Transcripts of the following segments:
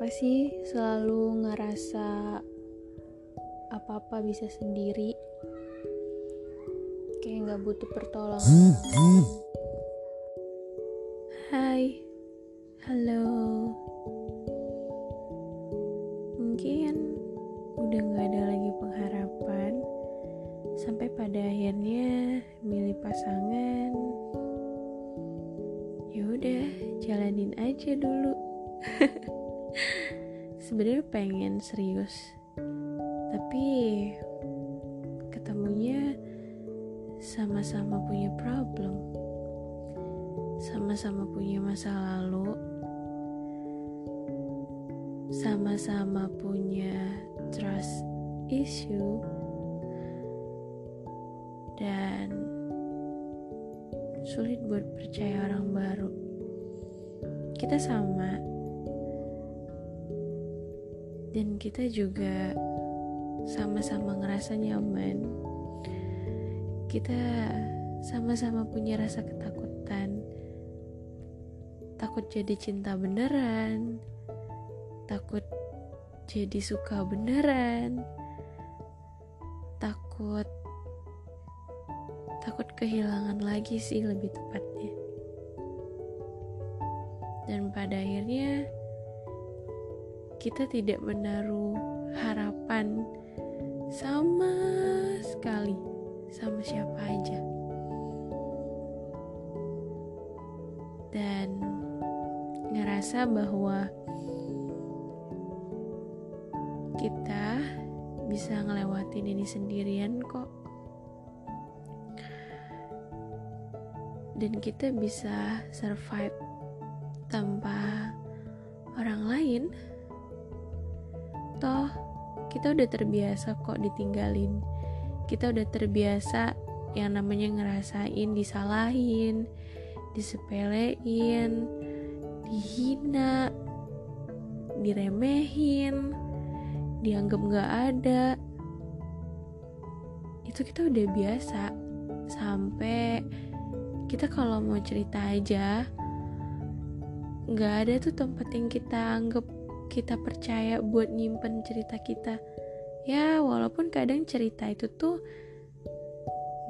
Kenapa sih selalu ngerasa apa-apa bisa sendiri? Kayak nggak butuh pertolongan. Hai, halo. Mungkin udah nggak ada lagi pengharapan sampai pada akhirnya milih pasangan. Ya udah, jalanin aja dulu. sebenarnya pengen serius tapi ketemunya sama-sama punya problem sama-sama punya masa lalu sama-sama punya trust issue dan sulit buat percaya orang baru. Kita sama dan kita juga sama-sama ngerasa nyaman. Kita sama-sama punya rasa ketakutan. Takut jadi cinta beneran. Takut jadi suka beneran. Takut takut kehilangan lagi sih lebih tepatnya. Dan pada akhirnya kita tidak menaruh harapan sama sekali sama siapa aja. Dan ngerasa bahwa kita bisa ngelewatin ini sendirian kok. Dan kita bisa survive tanpa orang lain toh kita udah terbiasa kok ditinggalin. Kita udah terbiasa yang namanya ngerasain disalahin disepelein dihina diremehin dianggap gak ada. Itu kita udah biasa. Sampai kita kalau mau cerita aja nggak ada tuh tempat yang kita anggap kita percaya buat nyimpen cerita kita. Ya walaupun kadang cerita itu tuh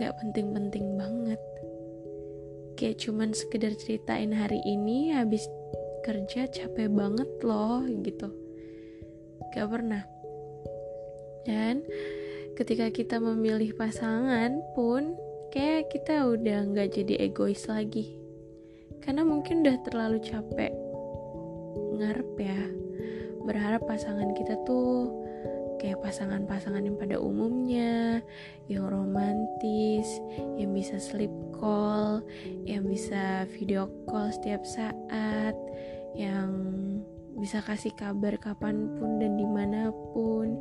gak penting-penting banget. Kayak cuman sekedar ceritain hari ini habis kerja capek banget loh gitu. Gak pernah. Dan ketika kita memilih pasangan pun kayak kita udah gak jadi egois lagi. Karena mungkin udah terlalu capek ngarep ya. Berharap pasangan kita tuh kayak pasangan-pasangan yang pada umumnya yang romantis yang bisa sleep call yang bisa video call setiap saat yang bisa kasih kabar kapan pun dan di mana pun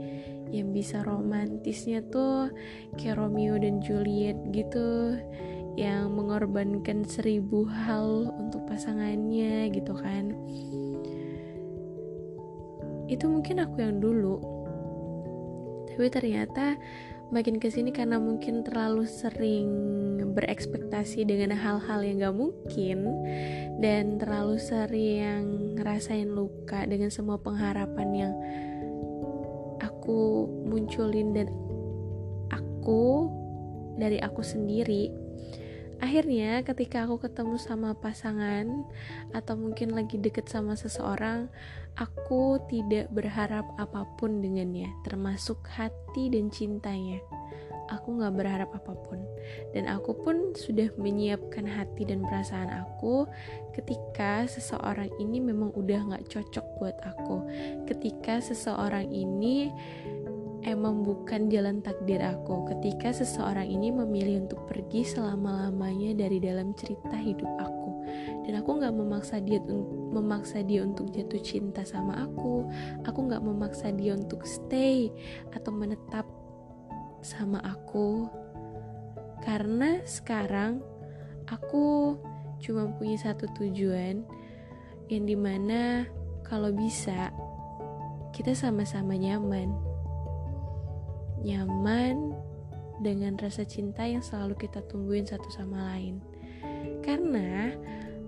yang bisa romantisnya tuh kayak Romeo dan Juliet gitu yang mengorbankan seribu hal untuk pasangannya gitu kan itu mungkin aku yang dulu. Tapi ternyata makin ke sini karena mungkin terlalu sering berekspektasi dengan hal-hal yang gak mungkin dan terlalu sering ngerasain luka dengan semua pengharapan yang aku munculin dan aku dari aku sendiri akhirnya ketika aku ketemu sama pasangan atau mungkin lagi deket sama seseorang aku tidak berharap apa pun dengannya termasuk hati dan cintanya. Aku gak berharap apa pun. Dan aku pun sudah menyiapkan hati dan perasaan aku ketika seseorang ini memang udah gak cocok buat aku. Ketika seseorang ini emang bukan jalan takdir aku ketika seseorang ini memilih untuk pergi selama-lamanya dari dalam cerita hidup aku. Dan aku nggak memaksa dia memaksa dia untuk jatuh cinta sama aku. Aku nggak memaksa dia untuk stay atau menetap sama aku. Karena sekarang aku cuma punya satu tujuan yang di mana kalau bisa kita sama-sama nyaman nyaman dengan rasa cinta yang selalu kita tungguin satu sama lain. Karena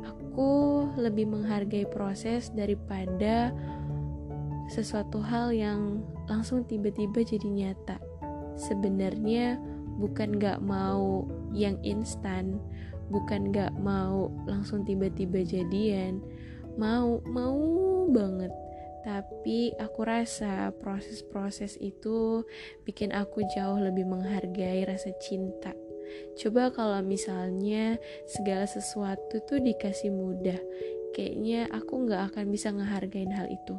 aku lebih menghargai proses daripada sesuatu hal yang langsung tiba-tiba jadi nyata. Sebenarnya bukan gak mau yang instan, bukan gak mau langsung tiba-tiba jadian, mau, mau banget. Tapi aku rasa proses-proses itu bikin aku jauh lebih menghargai rasa cinta. Coba kalau misalnya segala sesuatu tuh dikasih mudah, kayaknya aku nggak akan bisa ngehargain hal itu.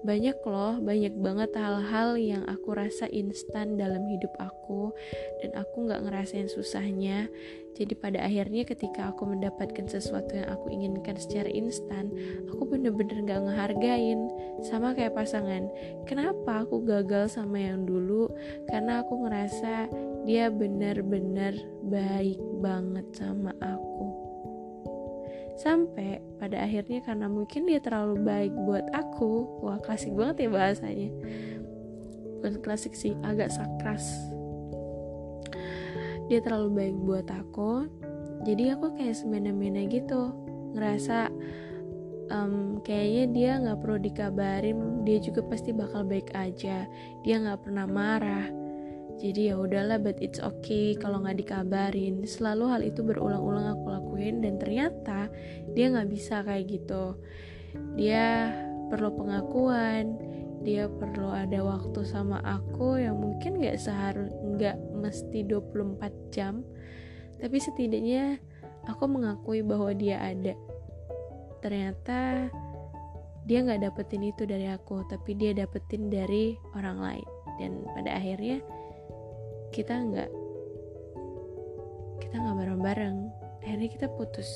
Banyak loh, banyak banget hal-hal yang aku rasa instan dalam hidup aku dan aku nggak ngerasain susahnya. Jadi pada akhirnya ketika aku mendapatkan sesuatu yang aku inginkan secara instan, aku bener-bener gak ngehargain. Sama kayak pasangan, kenapa aku gagal sama yang dulu? Karena aku ngerasa dia bener-bener baik banget sama aku sampai pada akhirnya karena mungkin dia terlalu baik buat aku wah klasik banget ya bahasanya. Bukan klasik sih agak sakras. Dia terlalu baik buat aku jadi aku kayak semena-mena gitu. Ngerasa um, kayaknya dia nggak perlu dikabarin dia juga pasti bakal baik aja. Dia nggak pernah marah jadi ya udahlah but it's okay kalau nggak dikabarin. Selalu hal itu berulang-ulang aku lakuin dan ternyata dia nggak bisa kayak gitu. Dia perlu pengakuan dia perlu ada waktu sama aku yang mungkin nggak seharus nggak mesti 24 jam. Tapi setidaknya aku mengakui bahwa dia ada. Ternyata dia nggak dapetin itu dari aku tapi dia dapetin dari orang lain. Dan pada akhirnya kita nggak kita nggak bareng-bareng. Akhirnya kita putus.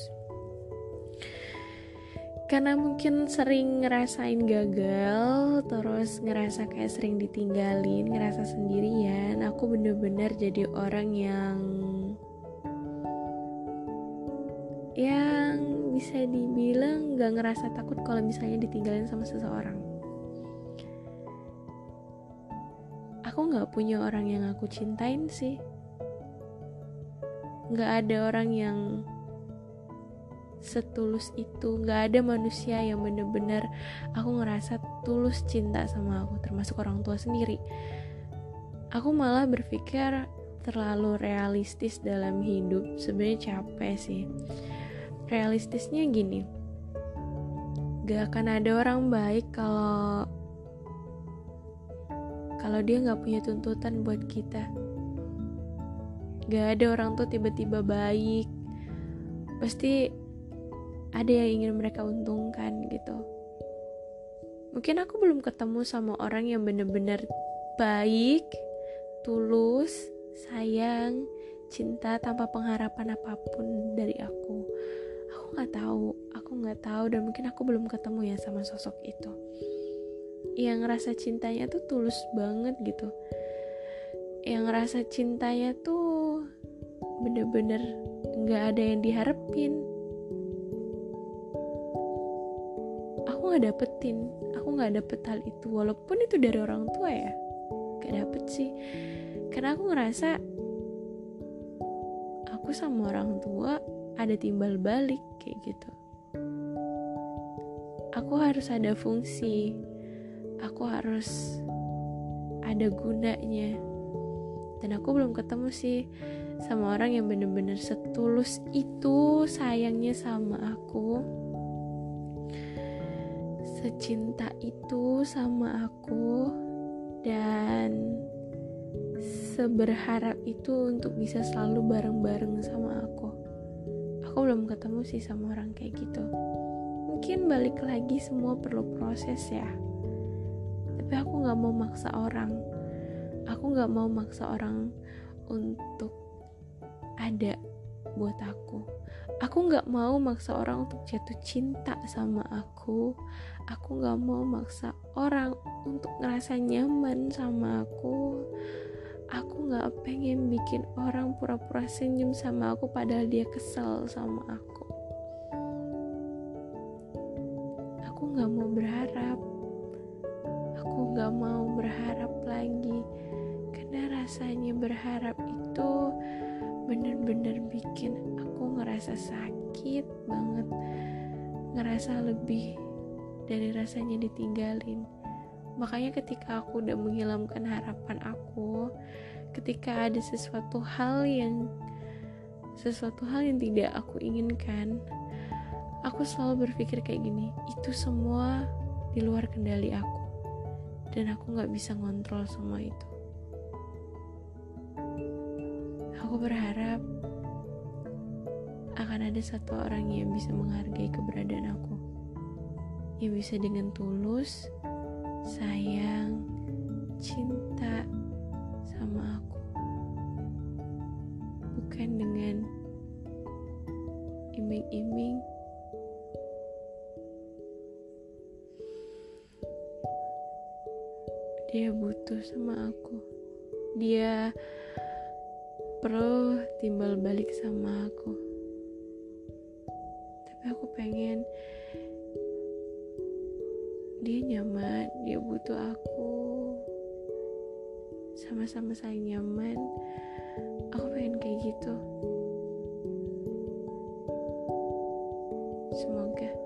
Karena mungkin sering ngerasain gagal terus ngerasa kayak sering ditinggalin ngerasa sendirian aku bener-bener jadi orang yang yang bisa dibilang gak ngerasa takut kalau misalnya ditinggalin sama seseorang aku nggak punya orang yang aku cintain sih. Nggak ada orang yang setulus itu. Nggak ada manusia yang bener-bener aku ngerasa tulus cinta sama aku termasuk orang tua sendiri. Aku malah berpikir terlalu realistis dalam hidup. Sebenarnya capek sih. Realistisnya gini. Gak akan ada orang baik kalau kalau dia nggak punya tuntutan buat kita. Gak ada orang tuh tiba-tiba baik. Pasti ada yang ingin mereka untungkan gitu. Mungkin aku belum ketemu sama orang yang bener-bener baik, tulus, sayang, cinta tanpa pengharapan apa pun dari aku. Aku nggak tahu, aku nggak tahu dan mungkin aku belum ketemu ya sama sosok itu yang ngerasa cintanya tuh tulus banget gitu. Yang ngerasa cintanya tuh bener-bener nggak ada yang diharapin. Aku nggak dapetin aku nggak dapet hal itu. Walaupun itu dari orang tua ya gak dapet sih. Karena aku ngerasa aku sama orang tua ada timbal balik kayak gitu. Aku harus ada fungsi aku harus ada gunanya. Dan aku belum ketemu sih sama orang yang bener-bener setulus itu sayangnya sama aku. Secinta itu sama aku. Dan seberharap itu untuk bisa selalu bareng-bareng sama aku. Aku belum ketemu sih sama orang kayak gitu. Mungkin balik lagi semua perlu proses ya tapi aku nggak mau maksa orang. Aku nggak mau maksa orang untuk ada buat aku. Aku nggak mau maksa orang untuk jatuh cinta sama aku. Aku nggak mau maksa orang untuk ngerasa nyaman sama aku. Aku nggak pengen bikin orang pura-pura senyum sama aku padahal dia kesel sama aku. Aku nggak mau berharap aku gak mau berharap lagi. Karena rasanya berharap itu bener-bener bikin aku ngerasa sakit banget. Ngerasa lebih dari rasanya ditinggalin. Makanya ketika aku udah menghilangkan harapan aku ketika ada sesuatu hal yang sesuatu hal yang tidak aku inginkan aku selalu berpikir kayak gini itu semua di luar kendali aku dan aku nggak bisa ngontrol semua itu aku berharap akan ada satu orang yang bisa menghargai keberadaan aku yang bisa dengan tulus sayang, cinta sama aku. Bukan dengan iming-iming dia butuh sama aku. Dia perlu timbal balik sama aku. Tapi aku pengen dia nyaman dia butuh aku sama-sama saling nyaman aku pengen kayak gitu semoga